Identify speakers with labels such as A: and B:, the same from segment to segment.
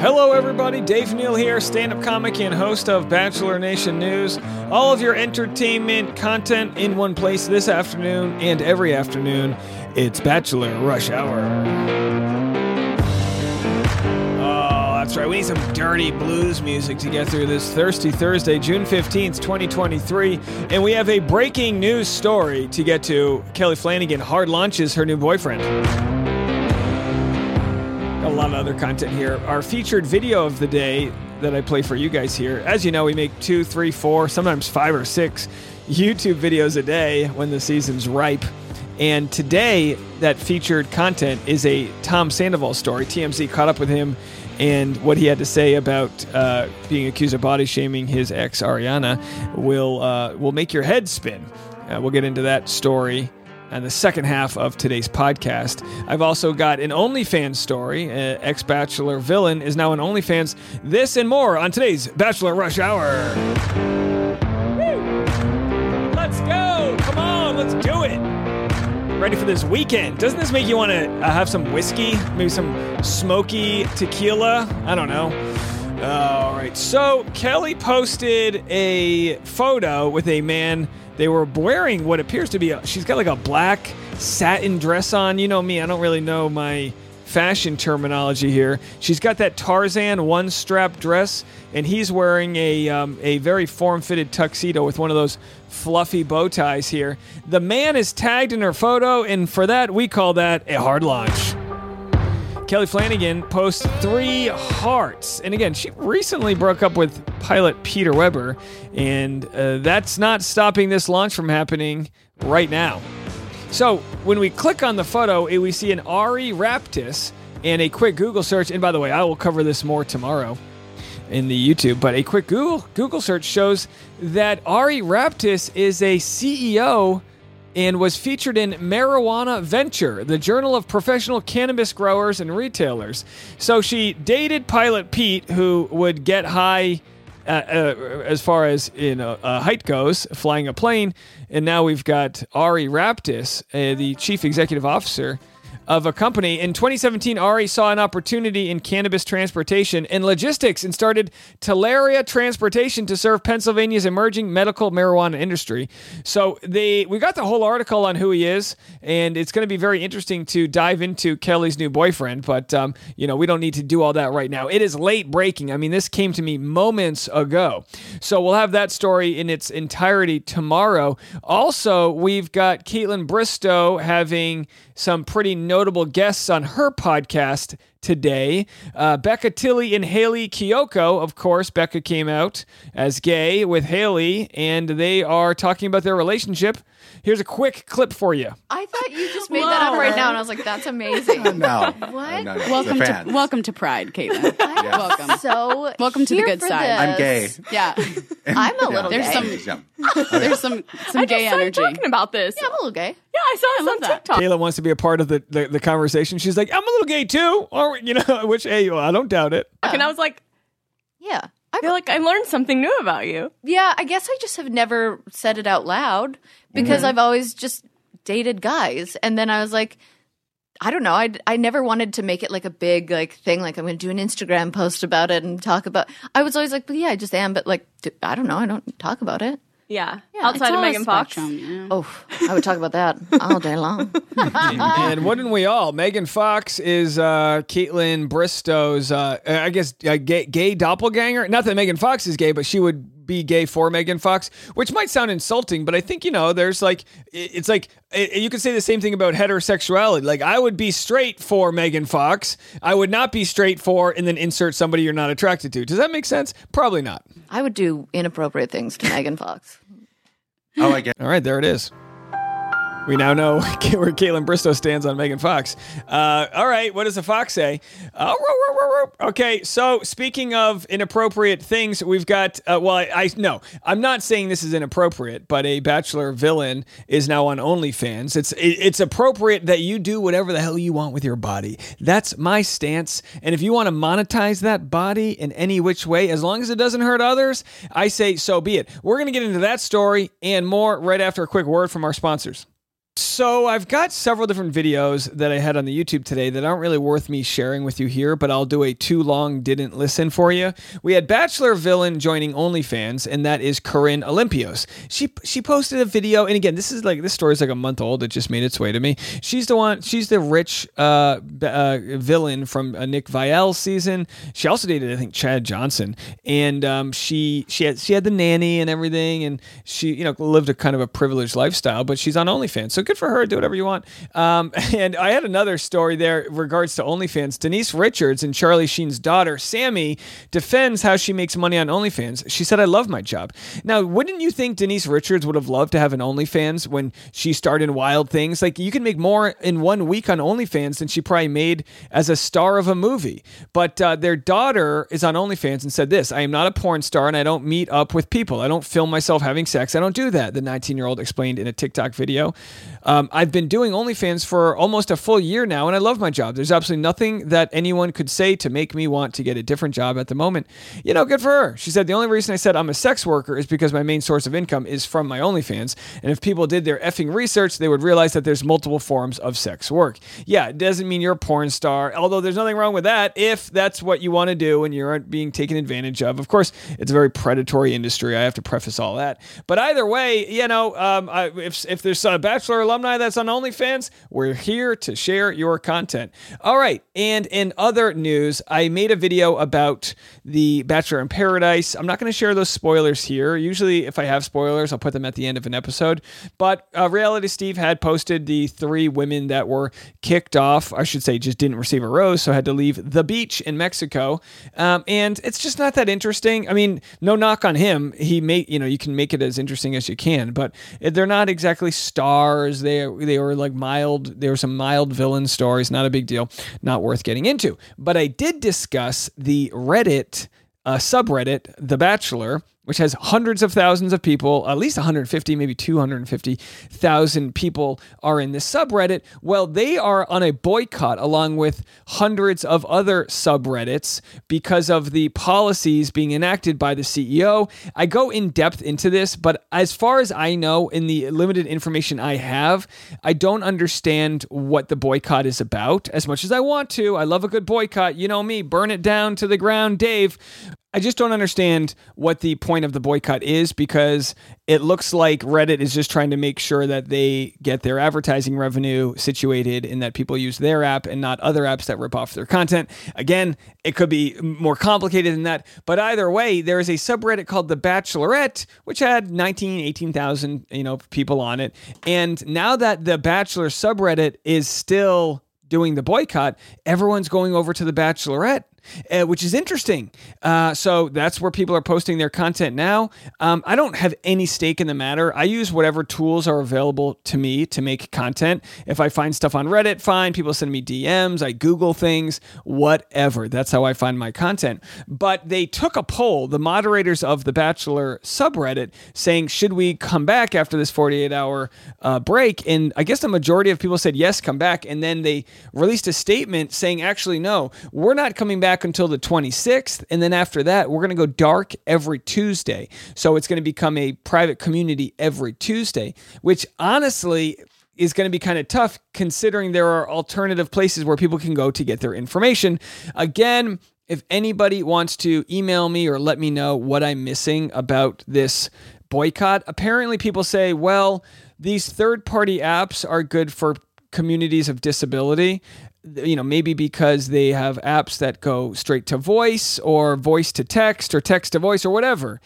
A: Hello, everybody. Dave Neal here, stand up comic and host of Bachelor Nation News. All of your entertainment content in one place this afternoon and every afternoon. It's Bachelor Rush Hour. Oh, that's right. We need some dirty blues music to get through this Thirsty Thursday, June 15th, 2023. And we have a breaking news story to get to. Kelley Flanagan hard launches her new boyfriend a lot of other content here. Our featured video of the day that I play for you guys here. As you know, we make two, three, four, sometimes five or six YouTube videos a day when the season's ripe. And today, that featured content is a Tom Sandoval story. TMZ caught up with him and what he had to say about uh, being accused of body shaming his ex Ariana will uh, will make your head spin. Uh, we'll get into that story and the second half of today's podcast. I've also got an OnlyFans story. Uh, Ex Bachelor villain is now an OnlyFans. This and more on today's Bachelor Rush Hour. Woo! Let's go! Come on, let's do it! Ready for this weekend. Doesn't this make you want to uh, have some whiskey? Maybe some smoky tequila? I don't know. All right. So Kelley posted a photo with a man. They were wearing what appears to be a. She's got like a black satin dress on. You know me. I don't really know my fashion terminology here. She's got that Tarzan one strap dress, and he's wearing a um, a very form fitted tuxedo with one of those fluffy bow ties here. The man is tagged in her photo, and for that we call that a hard launch. Kelley Flanagan posts three hearts. And again, she recently broke up with pilot Peter Weber, and uh, that's not stopping this launch from happening right now. So when we click on the photo, eh, we see an Ari Raptis and a quick Google search. And by the way, I will cover this more tomorrow in the YouTube, but a quick Google Google search shows that Ari Raptis is a CEO and was featured in Marijuana Venture, the Journal of Professional Cannabis Growers and Retailers. So she dated Pilot Pete, who would get high. Uh, uh, as far as you know, uh, height goes, flying a plane, and now we've got Ari Raptis, uh, the chief executive officer of a company. In 2017, Ari saw an opportunity in cannabis transportation and logistics and started Talaria Transportation to serve Pennsylvania's emerging medical marijuana industry. So they we got the whole article on who he is, and it's going to be very interesting to dive into Kelley's new boyfriend. But um, you know, we don't need to do all that right now. It is late breaking. I mean, this came to me moments ago, so we'll have that story in its entirety tomorrow. Also, we've got Kaitlyn Bristowe having some pretty notable guests on her podcast today. Uh, Becca Tilley and Hayley Kiyoko, of course. Becca came out as gay with Hayley, and they are talking about their relationship. Here's a quick clip for you.
B: I thought you just made that up right now, and I was like, "That's amazing."
C: No.
B: What?
C: No, no,
D: Welcome to welcome to Pride, Kaitlyn.
C: Yeah.
D: welcome.
B: So
D: Welcome to the good side.
B: this.
C: I'm gay.
D: Yeah,
B: I'm a little
D: There's
B: gay.
D: some- there's some some
E: I
D: gay
E: just started
D: energy.
E: talking about this.
B: Yeah, I'm a little gay.
E: Yeah, I saw it
D: love
E: on
D: that.
E: TikTok.
A: Kayla wants to be a part of the, the, the conversation. She's like, I'm a little gay too. Or, you know, which, hey, well, I don't doubt it.
E: And I was like,
B: Yeah.
E: I
B: I
E: feel like I learned something new about you.
B: yeah, I guess I just have never said it out loud because mm-hmm. I've always just dated guys, and then I was like. I don't know. I, I never wanted to make it like a big like thing. Like I'm going to do an Instagram post about it and talk about. I was always like, but yeah, I just am. But like, I don't know. I don't talk about it.
E: Yeah.
D: It's
E: Outside of Megan Fox.
D: spectrum, yeah.
B: Oh, I would talk about that all day long.
A: and wouldn't we all? Megan Fox is uh, Kaitlyn Bristowe's, uh, I guess, uh, gay, gay doppelganger. Not that Megan Fox is gay, but she would be gay for Megan Fox, which might sound insulting, but I think, you know, there's like, it's like, it, you could say the same thing about heterosexuality. Like, I would be straight for Megan Fox. I would not be straight for, and then insert somebody you're not attracted to. Does that make sense? Probably not.
B: I would do inappropriate things to Megan Fox.
C: Oh, I get.
A: All right, there it is. We now know where Kaitlyn Bristowe stands on Megan Fox. Uh, all right, what does the fox say? Uh. Okay, so speaking of inappropriate things, we've got. Uh, well, I, I no, I'm not saying this is inappropriate, but a bachelor villain is now on OnlyFans. It's it, it's appropriate that you do whatever the hell you want with your body. That's my stance. And if you want to monetize that body in any which way, as long as it doesn't hurt others, I say so be it. We're gonna get into that story and more right after a quick word from our sponsors. So I've got several different videos that I had on the YouTube today that aren't really worth me sharing with you here, but I'll do a too long didn't listen for you. We had Bachelor Villain joining OnlyFans, and that is Corinne Olympios. She she posted a video, and again, this is like this story is like a month old. It just made its way to me. She's the one. She's the rich uh, uh, villain from a Nick Viall season. She also dated, I think, Chad Johnson, and um, she she had she had the nanny and everything, and she you know lived a kind of a privileged lifestyle. But she's on OnlyFans, so good for her. Do whatever you want. Um, and I had another story there regards to OnlyFans. Denise Richards and Charlie Sheen's daughter, Sami, defends how she makes money on OnlyFans. She said, I love my job. Now, wouldn't you think Denise Richards would have loved to have an OnlyFans when she starred in Wild Things? Like, you can make more in one week on OnlyFans than she probably made as a star of a movie. But uh, their daughter is on OnlyFans and said this I am not a porn star and I don't meet up with people. I don't film myself having sex. I don't do that, the 19 year old explained in a TikTok video. Um, I've been doing OnlyFans for almost a full year now, and I love my job. There's absolutely nothing that anyone could say to make me want to get a different job at the moment. You know, good for her. She said, The only reason I said I'm a sex worker is because my main source of income is from my OnlyFans. And if people did their effing research, they would realize that there's multiple forms of sex work. Yeah, it doesn't mean you're a porn star, although there's nothing wrong with that if that's what you want to do and you aren't being taken advantage of. Of course, it's a very predatory industry. I have to preface all that. But either way, you know, um, I, if, if there's a Bachelor alumni that's on OnlyFans, we're here to share your content. All right. And in other news, I made a video about the Bachelor in Paradise. I'm not going to share those spoilers here. Usually, if I have spoilers, I'll put them at the end of an episode. But uh, Reality Steve had posted the three women that were kicked off. I should say, just didn't receive a rose, so had to leave the beach in Mexico. Um, and it's just not that interesting. I mean, no knock on him. He made, you know, you can make it as interesting as you can, but they're not exactly stars. They they were like mild. There were some mild villain stories. Not a big deal. Not worth getting into. But I did discuss the Reddit uh, subreddit, The Bachelor, which has hundreds of thousands of people, at least 150, maybe 250,000 people are in this subreddit. Well, they are on a boycott along with hundreds of other subreddits because of the policies being enacted by the CEO. I go in depth into this, but as far as I know, in the limited information I have, I don't understand what the boycott is about as much as I want to. I love a good boycott. You know me, burn it down to the ground, Dave. I just don't understand what the point of the boycott is because it looks like Reddit is just trying to make sure that they get their advertising revenue situated and that people use their app and not other apps that rip off their content. Again, it could be more complicated than that, but either way, there is a subreddit called The Bachelorette which had 19, 18,000, you know, people on it. And now that the Bachelor subreddit is still doing the boycott, everyone's going over to The Bachelorette uh, which is interesting. Uh, so that's where people are posting their content now. Um, I don't have any stake in the matter. I use whatever tools are available to me to make content. If I find stuff on Reddit, fine. People send me DMs. I Google things, whatever. That's how I find my content. But they took a poll, the moderators of the Bachelor subreddit, saying, should we come back after this 48 hour uh, break? And I guess the majority of people said, yes, come back. And then they released a statement saying, actually, no, we're not coming back until the 26th. And then after that, we're going to go dark every Tuesday. So it's going to become a private community every Tuesday, which honestly, is going to be kind of tough considering there are alternative places where people can go to get their information. Again, if anybody wants to email me or let me know what I'm missing about this boycott, apparently people say, well, these third party apps are good for communities of disability you know maybe because they have apps that go straight to voice or voice to text or text to voice or whatever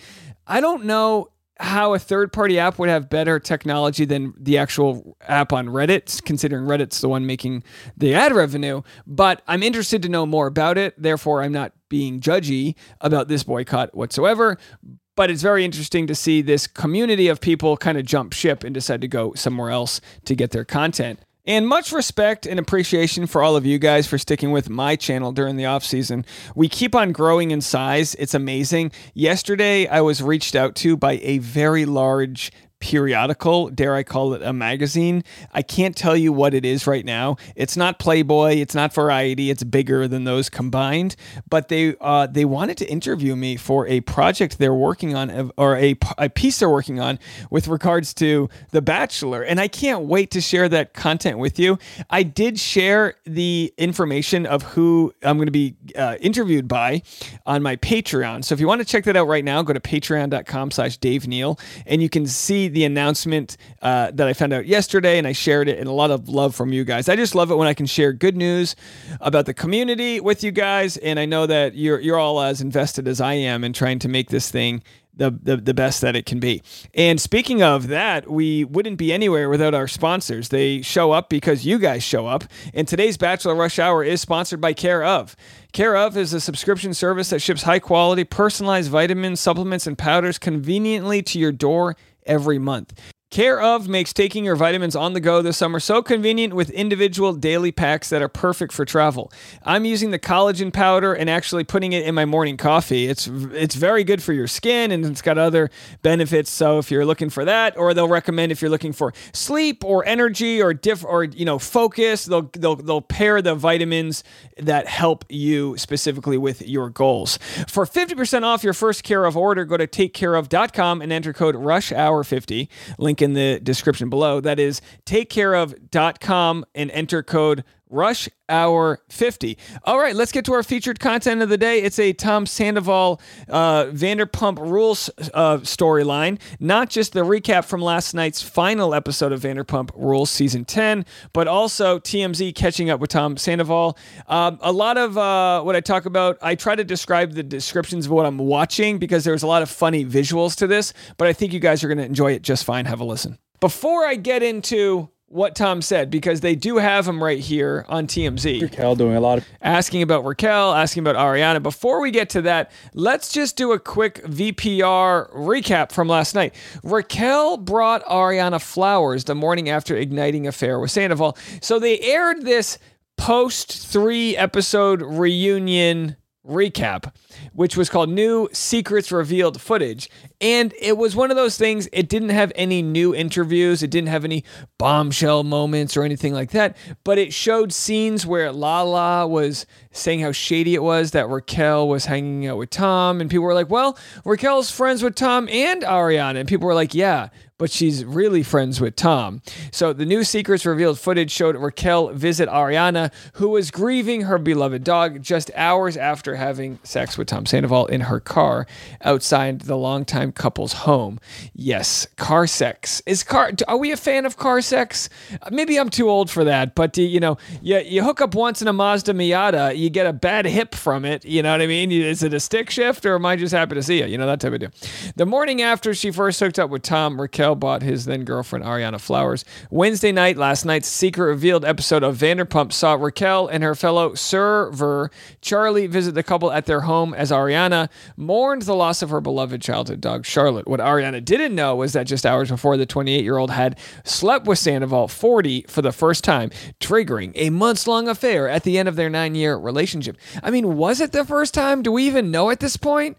A: i don't know how a third party app would have better technology than the actual app on Reddit, considering Reddit's the one making the ad revenue. But I'm interested to know more about it. Therefore, I'm not being judgy about this boycott whatsoever. But it's very interesting to see this community of people kind of jump ship and decide to go somewhere else to get their content. And much respect and appreciation for all of you guys for sticking with my channel during the off season. We keep on growing in size. It's amazing. Yesterday, I was reached out to by a very large periodical, dare I call it a magazine. I can't tell you what it is right now. It's not Playboy, it's not Variety, it's bigger than those combined. But they uh, they wanted to interview me for a project they're working on, or a, a piece they're working on with regards to The Bachelor, and I can't wait to share that content with you. I did share the information of who I'm going to be uh, interviewed by on my Patreon. So if you want to check that out right now, go to patreon.com/slash Dave Neal, and you can see the announcement uh, that I found out yesterday, and I shared it, and a lot of love from you guys. I just love it when I can share good news about the community with you guys, and I know that you're you're all as invested as I am in trying to make this thing the, the, the best that it can be. And speaking of that, we wouldn't be anywhere without our sponsors. They show up because you guys show up. And today's Bachelor Rush Hour is sponsored by Care of. Care of is a subscription service that ships high quality, personalized vitamins, supplements, and powders conveniently to your door every month. Care of makes taking your vitamins on the go this summer so convenient with individual daily packs that are perfect for travel. I'm using the collagen powder and actually putting it in my morning coffee. It's it's very good for your skin and it's got other benefits. So if you're looking for that, or they'll recommend if you're looking for sleep or energy or diff or you know focus, they'll they'll they'll pair the vitamins that help you specifically with your goals. For 50% off your first Care of order, go to takecareof.com and enter code RUSHHOUR50. Link in the description below. That is takecareof.com and enter code Rush Hour 50. All right, let's get to our featured content of the day. It's a Tom Sandoval uh, Vanderpump Rules uh, storyline, not just the recap from last night's final episode of Vanderpump Rules season 10, but also TMZ catching up with Tom Sandoval. Um, a lot of uh, what I talk about, I try to describe the descriptions of what I'm watching because there's a lot of funny visuals to this, but I think you guys are going to enjoy it just fine. Have a listen. Before I get into what Tom said because they do have him right here on TMZ.
C: Raquel doing a lot of
A: asking about Raquel, asking about Ariana. Before we get to that, let's just do a quick VPR recap from last night. Raquel brought Ariana flowers the morning after igniting affair with Sandoval. So they aired this post three episode reunion recap, which was called New Secrets Revealed Footage. And it was one of those things, it didn't have any new interviews, it didn't have any bombshell moments or anything like that, but it showed scenes where Lala was saying how shady it was that Raquel was hanging out with Tom. And people were like, well, Raquel's friends with Tom and Ariana. And people were like, yeah, but she's really friends with Tom. So the new Secrets Revealed footage showed Raquel visit Ariana, who was grieving her beloved dog just hours after having sex with Tom Sandoval in her car outside the longtime couple's home. Yes, car sex. Is car are we a fan of car sex? Maybe I'm too old for that, but you know, you, you hook up once in a Mazda Miata, you get a bad hip from it, you know what I mean? Is it a stick shift or am I just happy to see you? You know, that type of deal. The morning after she first hooked up with Tom, Raquel bought his then girlfriend Ariana flowers. Wednesday night, last night's secret revealed episode of Vanderpump saw Raquel and her fellow server Charlie visit the couple at their home as Ariana mourned the loss of her beloved childhood dog Charlotte. What Ariana didn't know was that just hours before the 28 year old had slept with Sandoval 40 for the first time, triggering a months long affair at the end of their nine year relationship. I mean, was it the first time? Do we even know at this point?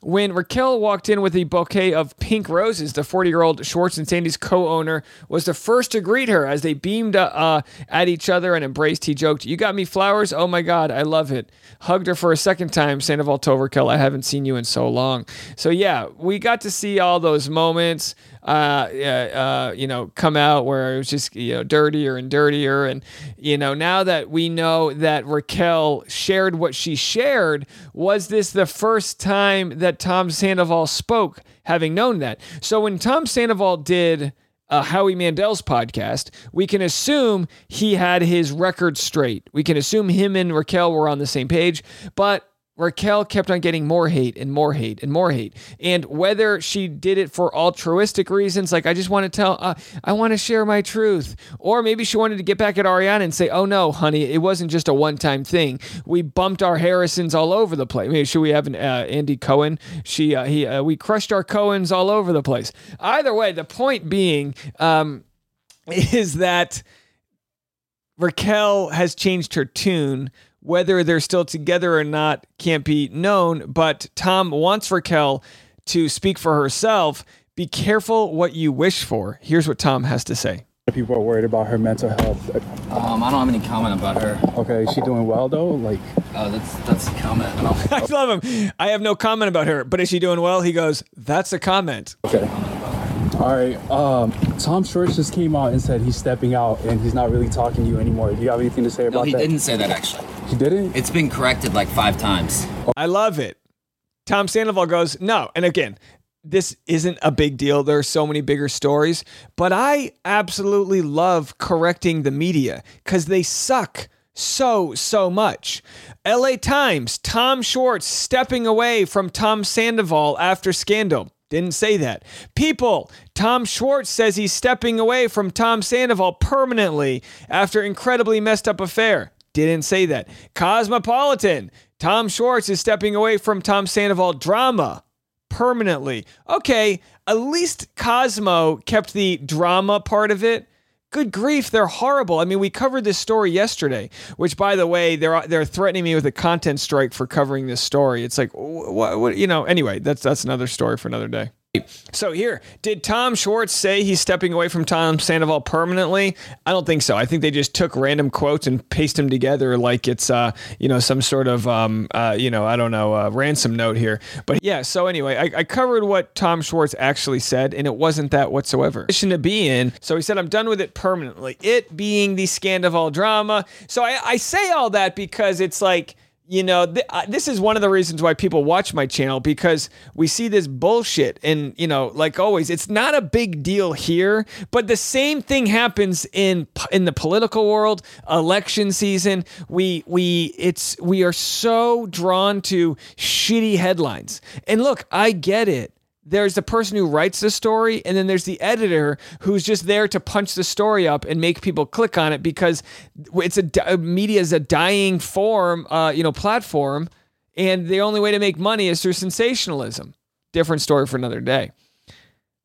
A: When Raquel walked in with a bouquet of pink roses, the 40 year old Schwartz and Sandy's co owner was the first to greet her as they beamed uh, at each other and embraced. He joked, You got me flowers? Oh my God, I love it. Hugged her for a second time. Sandoval told Raquel, I haven't seen you in so long. So, yeah, we got to see all those moments uh, uh, you know, come out where it was just, you know, dirtier and dirtier. And, you know, now that we know that Raquel shared what she shared, was this the first time that Tom Sandoval spoke, having known that? So when Tom Sandoval did uh, Howie Mandel's podcast, we can assume he had his record straight. We can assume him and Raquel were on the same page. But Raquel kept on getting more hate and more hate and more hate. And whether she did it for altruistic reasons, like I just want to tell, uh, I want to share my truth, or maybe she wanted to get back at Ariana and say, "Oh no, honey, it wasn't just a one-time thing. We bumped our Harrisons all over the place. Maybe should we have an uh, Andy Cohen? She, uh, he, uh, we crushed our Cohens all over the place. Either way, the point being um, is that Raquel has changed her tune whether they're still together or not can't be known, but Tom wants Raquel to speak for herself Be careful what you wish for. Here's what Tom has to say.
C: People are worried about her mental health.
F: Um, I don't have any comment about her.
C: Okay, is she doing well though? Like,
F: Uh, that's that's a comment. I
A: I love him. I have no comment about her, but is she doing well? He goes, That's a comment.
C: okay. All right. Um, Tom Schwartz just came out and said he's stepping out and he's not really talking to you anymore. Do you have anything to say about
F: No,
C: about
F: he
C: that?
F: didn't say that actually.
C: He didn't.
F: It's been corrected like five times.
A: I love it. Tom Sandoval goes, no. And again, this isn't a big deal. There are so many bigger stories, but I absolutely love correcting the media because they suck so, so much. LA Times, Tom Schwartz stepping away from Tom Sandoval after scandal. Didn't say that. People, Tom Schwartz says he's stepping away from Tom Sandoval permanently after incredibly messed up affair. Didn't say that. Cosmopolitan, Tom Schwartz is stepping away from Tom Sandoval drama permanently. Okay, at least Cosmo kept the drama part of it. Good grief, they're horrible. I mean, we covered this story yesterday, which, by the way, they're they're threatening me with a content strike for covering this story. It's like, what, what you know? Anyway, that's that's another story for another day. So here, did Tom Schwartz say he's stepping away from Tom Sandoval permanently? I don't think so. I think they just took random quotes and pasted them together like it's uh, you know, some sort of um, uh, you know, I don't know, uh, ransom note here. But yeah, so anyway, I, I covered what Tom Schwartz actually said, and it wasn't that whatsoever. Position to be in. So he said, I'm done with it permanently. It being the Scandival drama. So I, I say all that because it's like you know, th- uh, this is one of the reasons why people watch my channel because we see this bullshit. And, you know, like always, it's not a big deal here, but the same thing happens in in the political world, election season. We we it's we are so drawn to shitty headlines. And look, I get it there's the person who writes the story and then there's the editor who's just there to punch the story up and make people click on it because it's a media is a dying form uh, you know platform and the only way to make money is through sensationalism different story for another day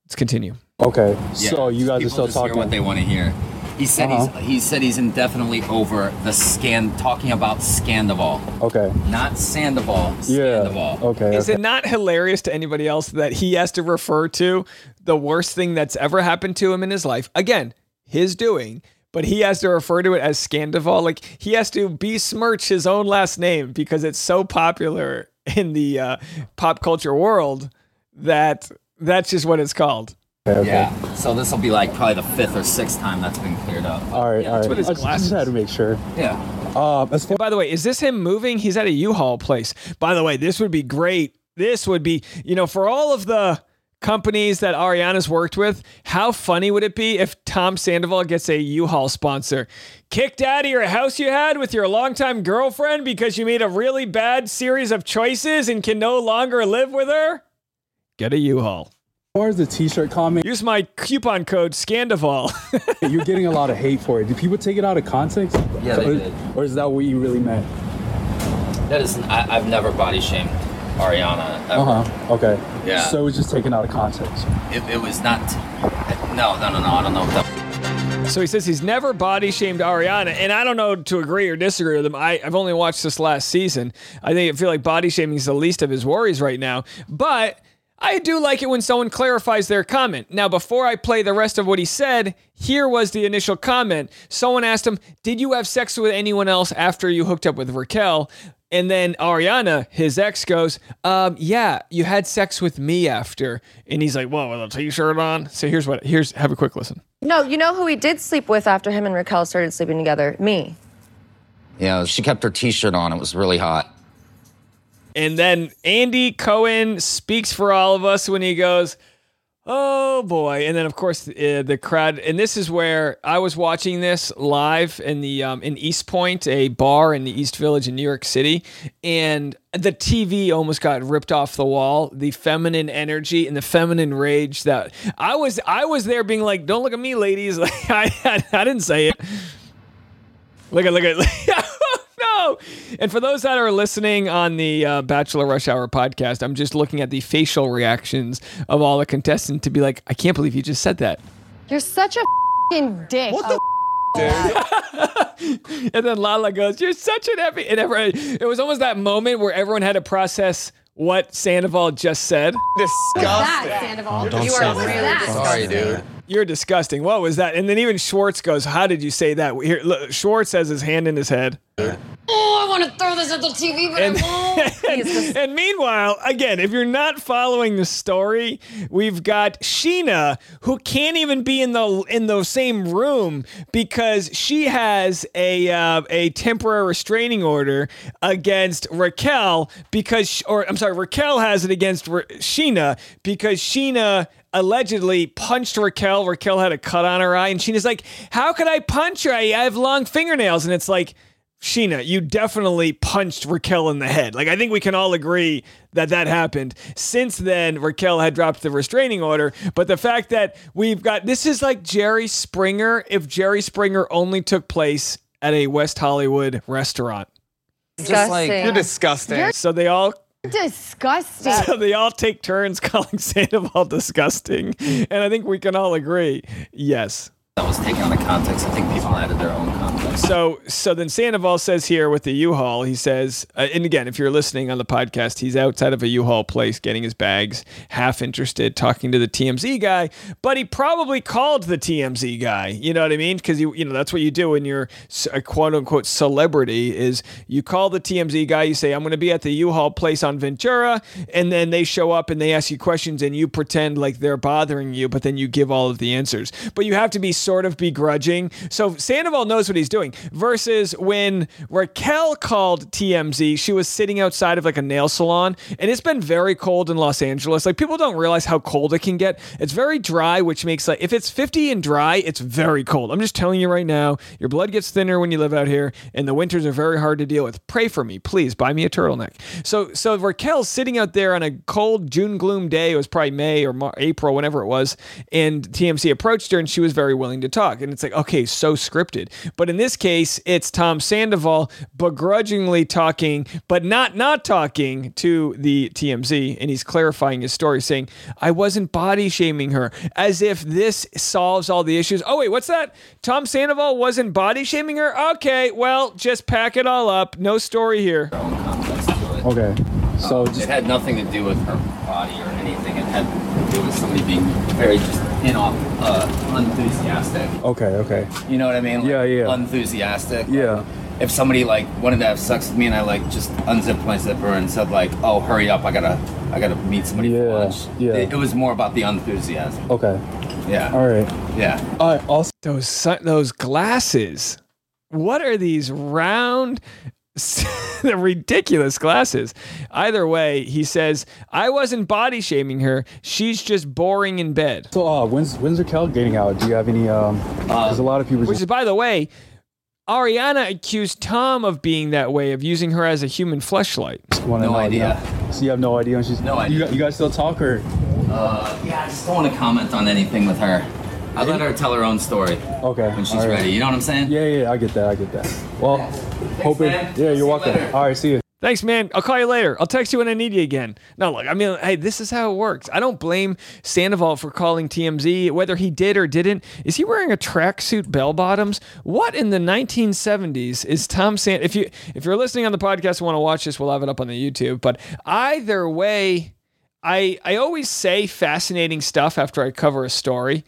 A: let's continue
C: Okay,
F: Yeah.
C: so you guys are still
F: just hear
C: talking.
F: what they want to hear. He said
C: Uh-huh.
F: he's he said he's indefinitely over the scan talking about Scandival,
C: okay.
F: not Sandoval.
C: Yeah.
F: Scandival.
C: Okay.
A: is
C: okay.
A: it not hilarious to anybody else that he has to refer to the worst thing that's ever happened to him in his life again his doing but he has to refer to it as Scandival. Like he has to besmirch his own last name because it's so popular in the uh, pop culture world that that's just what it's called.
C: Okay, okay.
F: Yeah. So this will be like probably the fifth or sixth time that's been cleared up.
C: All right, all right.
A: what his
C: I just,
A: glasses-
C: just had to make sure.
F: Yeah.
C: Um, as far
A: And by the way, is this him moving? He's at a U-Haul place. By the way, this would be great. This would be, you know, for all of the companies that Ariana's worked with, how funny would it be if Tom Sandoval gets a U-Haul sponsor? Kicked out of your house you had with your longtime girlfriend because you made a really bad series of choices and can no longer live with her? Get a U-Haul.
C: Far as the T-shirt comment,
A: Use my coupon code Scandival.
C: you're getting a lot of hate for it. Do people take it out of context?
F: Yeah, they
C: or,
F: did.
C: or is that what you really meant?
F: That is. I, I've never body shamed Ariana. Ever.
C: Uh huh. Okay.
F: Yeah.
C: So it's just taken out of context.
F: It, it was not. No, no, no, no. I don't know. That,
A: So he says he's never body shamed Ariana, and I don't know to agree or disagree with him. I, I've only watched this last season. I think I feel like body shaming is the least of his worries right now. But I do like it when someone clarifies their comment. Now, before I play the rest of what he said, here was the initial comment. Someone asked him, "Did you have sex with anyone else after you hooked up with Raquel?" And then Ariana, his ex, goes, um, "Yeah, you had sex with me after." And he's like, "Whoa, with a t-shirt on." So here's what. Here's have a quick listen.
G: No, you know who he did sleep with after him and Raquel started sleeping together? Me.
H: Yeah, she kept her t-shirt on. It was really hot.
A: And then Andy Cohen speaks for all of us when he goes, "Oh boy!" And then of course uh, the crowd. And this is where I was watching this live in the um, in East Point, a bar in the East Village in New York City, and the TV almost got ripped off the wall. The feminine energy and the feminine rage that I was I was there being like, "Don't look at me, ladies!" Like I I, I didn't say it. Look at look at. no. And for those that are listening on the uh, Bachelor Rush Hour podcast, I'm just looking at the facial reactions of all the contestants to be like, I can't believe you just said that.
G: You're such a fing dick. What
A: And then Lala goes, "You're such an epic." And everyone, it was almost that moment where everyone had to process what Sandoval just said?
I: Disgusting.
H: Oh, don't
G: You
H: say
G: are
H: that.
G: really
H: Sorry,
G: disgusting.
H: dude.
A: You're disgusting. What was that? And then even Schwartz goes, "How did you say that?" Here, look, Schwartz has his hand in his head.
I: Oh, I want to throw this at the TV, but
A: And,
I: I won't.
A: and meanwhile, again, if you're not following the story, we've got Scheana who can't even be in the in the same room because she has a uh, a temporary restraining order against Raquel because or I'm sorry, Raquel has it against Scheana because Scheana allegedly punched Raquel. Raquel had a cut on her eye, and Scheana's like, "How could I punch her? I I have long fingernails." And it's like. Scheana, you definitely punched Raquel in the head. Like, I think we can all agree that that happened. Since then, Raquel had dropped the restraining order. But the fact that we've got this is like Jerry Springer if Jerry Springer only took place at a West Hollywood restaurant.
H: Just like
G: Disgusting.
I: You're disgusting.
A: So they all
E: Disgusting.
A: so they all take turns calling Sandoval disgusting. And I think we can all agree, yes.
F: That was taken out of context. I think people added their own context.
A: So, so then Sandoval says here with the U-Haul, he says, uh, and again, if you're listening on the podcast, he's outside of a U-Haul place getting his bags, half interested, talking to the TMZ guy, but he probably called the TMZ guy. You know what I mean? Because you, you know, that's what you do when you're a quote unquote celebrity is you call the TMZ guy, you say, I'm going to be at the U-Haul place on Ventura, and then they show up and they ask you questions and you pretend like they're bothering you, but then you give all of the answers. But you have to be sort of begrudging. So Sandoval knows what he's doing. Versus when Raquel called TMZ, she was sitting outside of like a nail salon, and it's been very cold in Los Angeles. Like people don't realize how cold it can get. It's very dry, which makes like if it's 50 and dry, it's very cold. I'm just telling you right now, your blood gets thinner when you live out here, and the winters are very hard to deal with. Pray for me, please. Buy me a turtleneck. So so Raquel's sitting out there on a cold June gloom day. It was probably May or Mar- April, whenever it was, and TMZ approached her, and she was very willing to talk. And it's like, okay, so scripted. But in this case, it's Tom Sandoval begrudgingly talking, but not not talking to the TMZ, and he's clarifying his story, saying, "I wasn't body shaming her," as if this solves all the issues. Oh wait, what's that? Tom Sandoval wasn't body shaming her. Okay, well, just pack it all up. No story here.
F: Their own context to it.
C: Okay. So
F: It
C: just
F: had nothing to do with her body or anything. It had to do with somebody being very just in off, uh, unenthusiastic.
C: okay, okay.
F: You know what I mean? Like,
C: Yeah, yeah.
F: Unenthusiastic.
C: Yeah.
F: Like, if somebody like wanted to have sex with me and I like just unzipped my zipper and said like, "Oh, hurry up! I gotta, I gotta meet somebody
C: Yeah,
F: for lunch."
C: yeah.
F: It, it was more about the enthusiasm.
C: Okay.
F: Yeah.
C: All right.
F: Yeah.
C: All right. Also,
A: Those su- those glasses. What are these round? the ridiculous glasses. Either way, he says, I wasn't body shaming her. She's just boring in bed.
C: so uh, when's when's Raquel getting out? Do you have any? Um, there's a lot of people.
A: Which is, by the way, Ariana accused Tom of being that way, of using her as a human fleshlight.
C: wanna
F: No
C: know,
F: idea.
C: yeah. So you have no idea. And she's
F: No
C: You,
F: idea.
C: gu- you guys still talk or?
F: Uh, yeah. I just don't want to comment on anything with her. I let her tell her own story
C: Okay.
F: when she's
C: all right.
F: ready. You know what I'm saying?
C: Yeah, yeah. I get that. I get that. Well, hoping.
F: man.
C: Yeah, you're
F: you
C: welcome.
F: later.
C: All right. See you.
A: Thanks, man. I'll call you later. I'll text you when I need you again. No, look, I mean, hey, this is how it works. I don't blame Sandoval for calling TMZ, whether he did or didn't. Is he wearing a tracksuit bell bottoms? What in the 1970s is Tom Sand? If you if you're listening on the podcast and want to watch this, we'll have it up on the YouTube. But either way, I I always say fascinating stuff after I cover a story.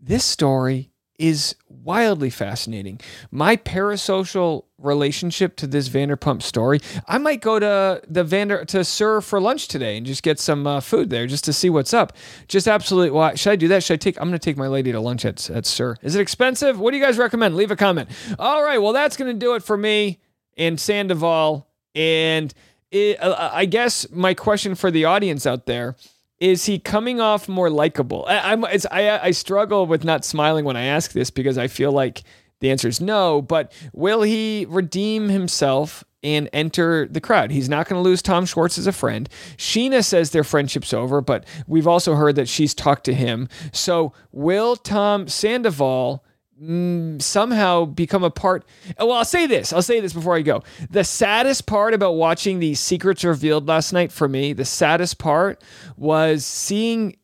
A: This story is wildly fascinating. My parasocial relationship to this Vanderpump story. I might go to the Vander to Sir for lunch today and just get some uh, food there just to see what's up. Just absolutely. Why should I do that? Should I take? I'm going to take my lady to lunch at at SUR. Is it expensive? What do you guys recommend? Leave a comment. All right. Well, that's going to do it for me and Sandoval. And it, uh, I guess my question for the audience out there is he coming off more likable? I, it's, I I struggle with not smiling when I ask this because I feel like the answer is no. But will he redeem himself and enter the crowd? He's not going to lose Tom Schwartz as a friend. Scheana says their friendship's over, but we've also heard that she's talked to him. So will Tom Sandoval? Mm, somehow become a part. Well, I'll say this. I'll say this before I go. The saddest part about watching the secrets revealed last night for me, the saddest part was seeing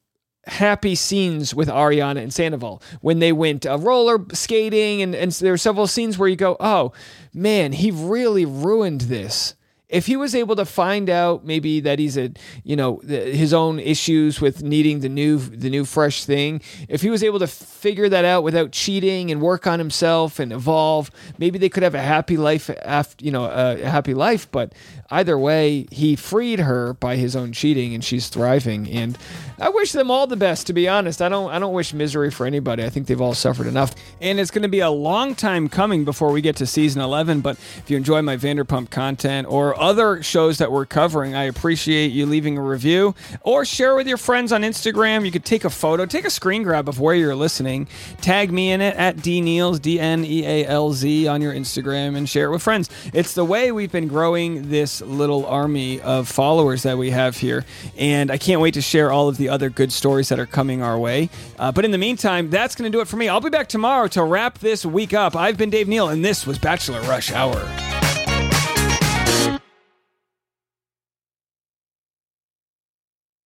A: happy scenes with Ariana and Sandoval when they went uh, roller skating and, and there were several scenes where you go, oh man, he really ruined this. If he was able to find out maybe that he's a you know his own issues with needing the new the new fresh thing, if he was able to figure that out without cheating and work on himself and evolve, maybe they could have a happy life after you know a happy life. But either way, he freed her by his own cheating, and she's thriving. And I wish them all the best. To be honest, I don't I don't wish misery for anybody. I think they've all suffered enough, and it's going to be a long time coming before we get to season eleven. But if you enjoy my Vanderpump content or other shows that we're covering, I appreciate you leaving a review or share with your friends on Instagram. You could take a photo, take a screen grab of where you're listening, tag me in it at D D N E A L Z on your Instagram, and share it with friends. It's the way we've been growing this little army of followers that we have here, and I can't wait to share all of the other good stories that are coming our way. Uh, but in the meantime, that's going to do it for me. I'll be back tomorrow to wrap this week up. I've been Dave Neal, and this was Bachelor Rush Hour.